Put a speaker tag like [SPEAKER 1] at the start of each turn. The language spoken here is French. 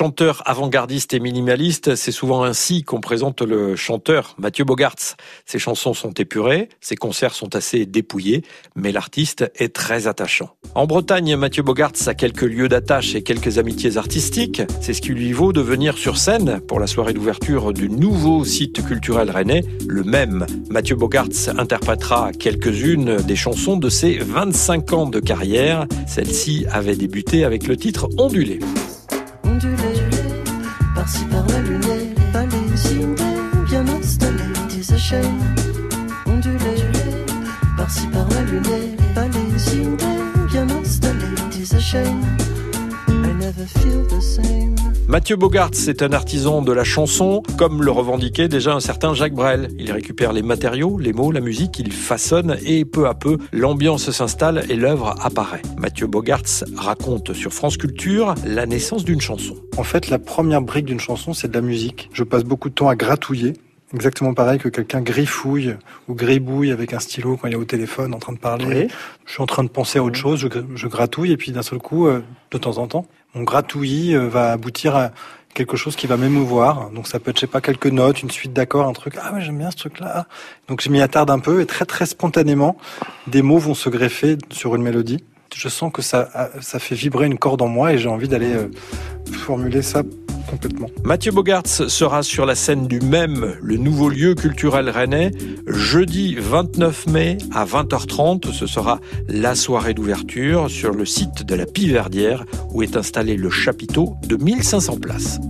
[SPEAKER 1] Chanteur avant-gardiste et minimaliste, c'est souvent ainsi qu'on présente le chanteur Mathieu Bogarts. Ses chansons sont épurées, ses concerts sont assez dépouillés, mais l'artiste est très attachant. En Bretagne, Mathieu Bogarts a quelques lieux d'attache et quelques amitiés artistiques. C'est ce qui lui vaut de venir sur scène pour la soirée d'ouverture du nouveau site culturel rennais, le même. Mathieu Bogarts interprétera quelques-unes des chansons de ses 25 ans de carrière. Celle-ci avait débuté avec le titre Ondulé par-ci par-là le nez, pas les idées bien installées, des échelles ondulées, par-ci par-là le nez, pas les idées bien installées, des échelles. Mathieu Bogart, c'est un artisan de la chanson, comme le revendiquait déjà un certain Jacques Brel. Il récupère les matériaux, les mots, la musique, il façonne et peu à peu, l'ambiance s'installe et l'œuvre apparaît. Mathieu Bogarts raconte sur France Culture la naissance d'une chanson.
[SPEAKER 2] En fait, la première brique d'une chanson, c'est de la musique. Je passe beaucoup de temps à gratouiller Exactement pareil que quelqu'un griffouille ou gribouille avec un stylo quand il est au téléphone en train de parler. Je suis en train de penser à autre chose, je, gratouille et puis d'un seul coup, euh, de temps en temps, mon gratouillis euh, va aboutir à quelque chose qui va m'émouvoir. Donc ça peut être, je sais pas, quelques notes, une suite d'accords, un truc. Ah ouais, j'aime bien ce truc-là. Donc je m'y attarde un peu et très très spontanément, des mots vont se greffer sur une mélodie. Je sens que ça, ça fait vibrer une corde en moi et j'ai envie d'aller euh, formuler ça
[SPEAKER 1] Mathieu Bogarts sera sur la scène du même, le nouveau lieu culturel rennais, jeudi 29 mai à 20h30. Ce sera la soirée d'ouverture sur le site de la Piverdière où est installé le chapiteau de 1500 places.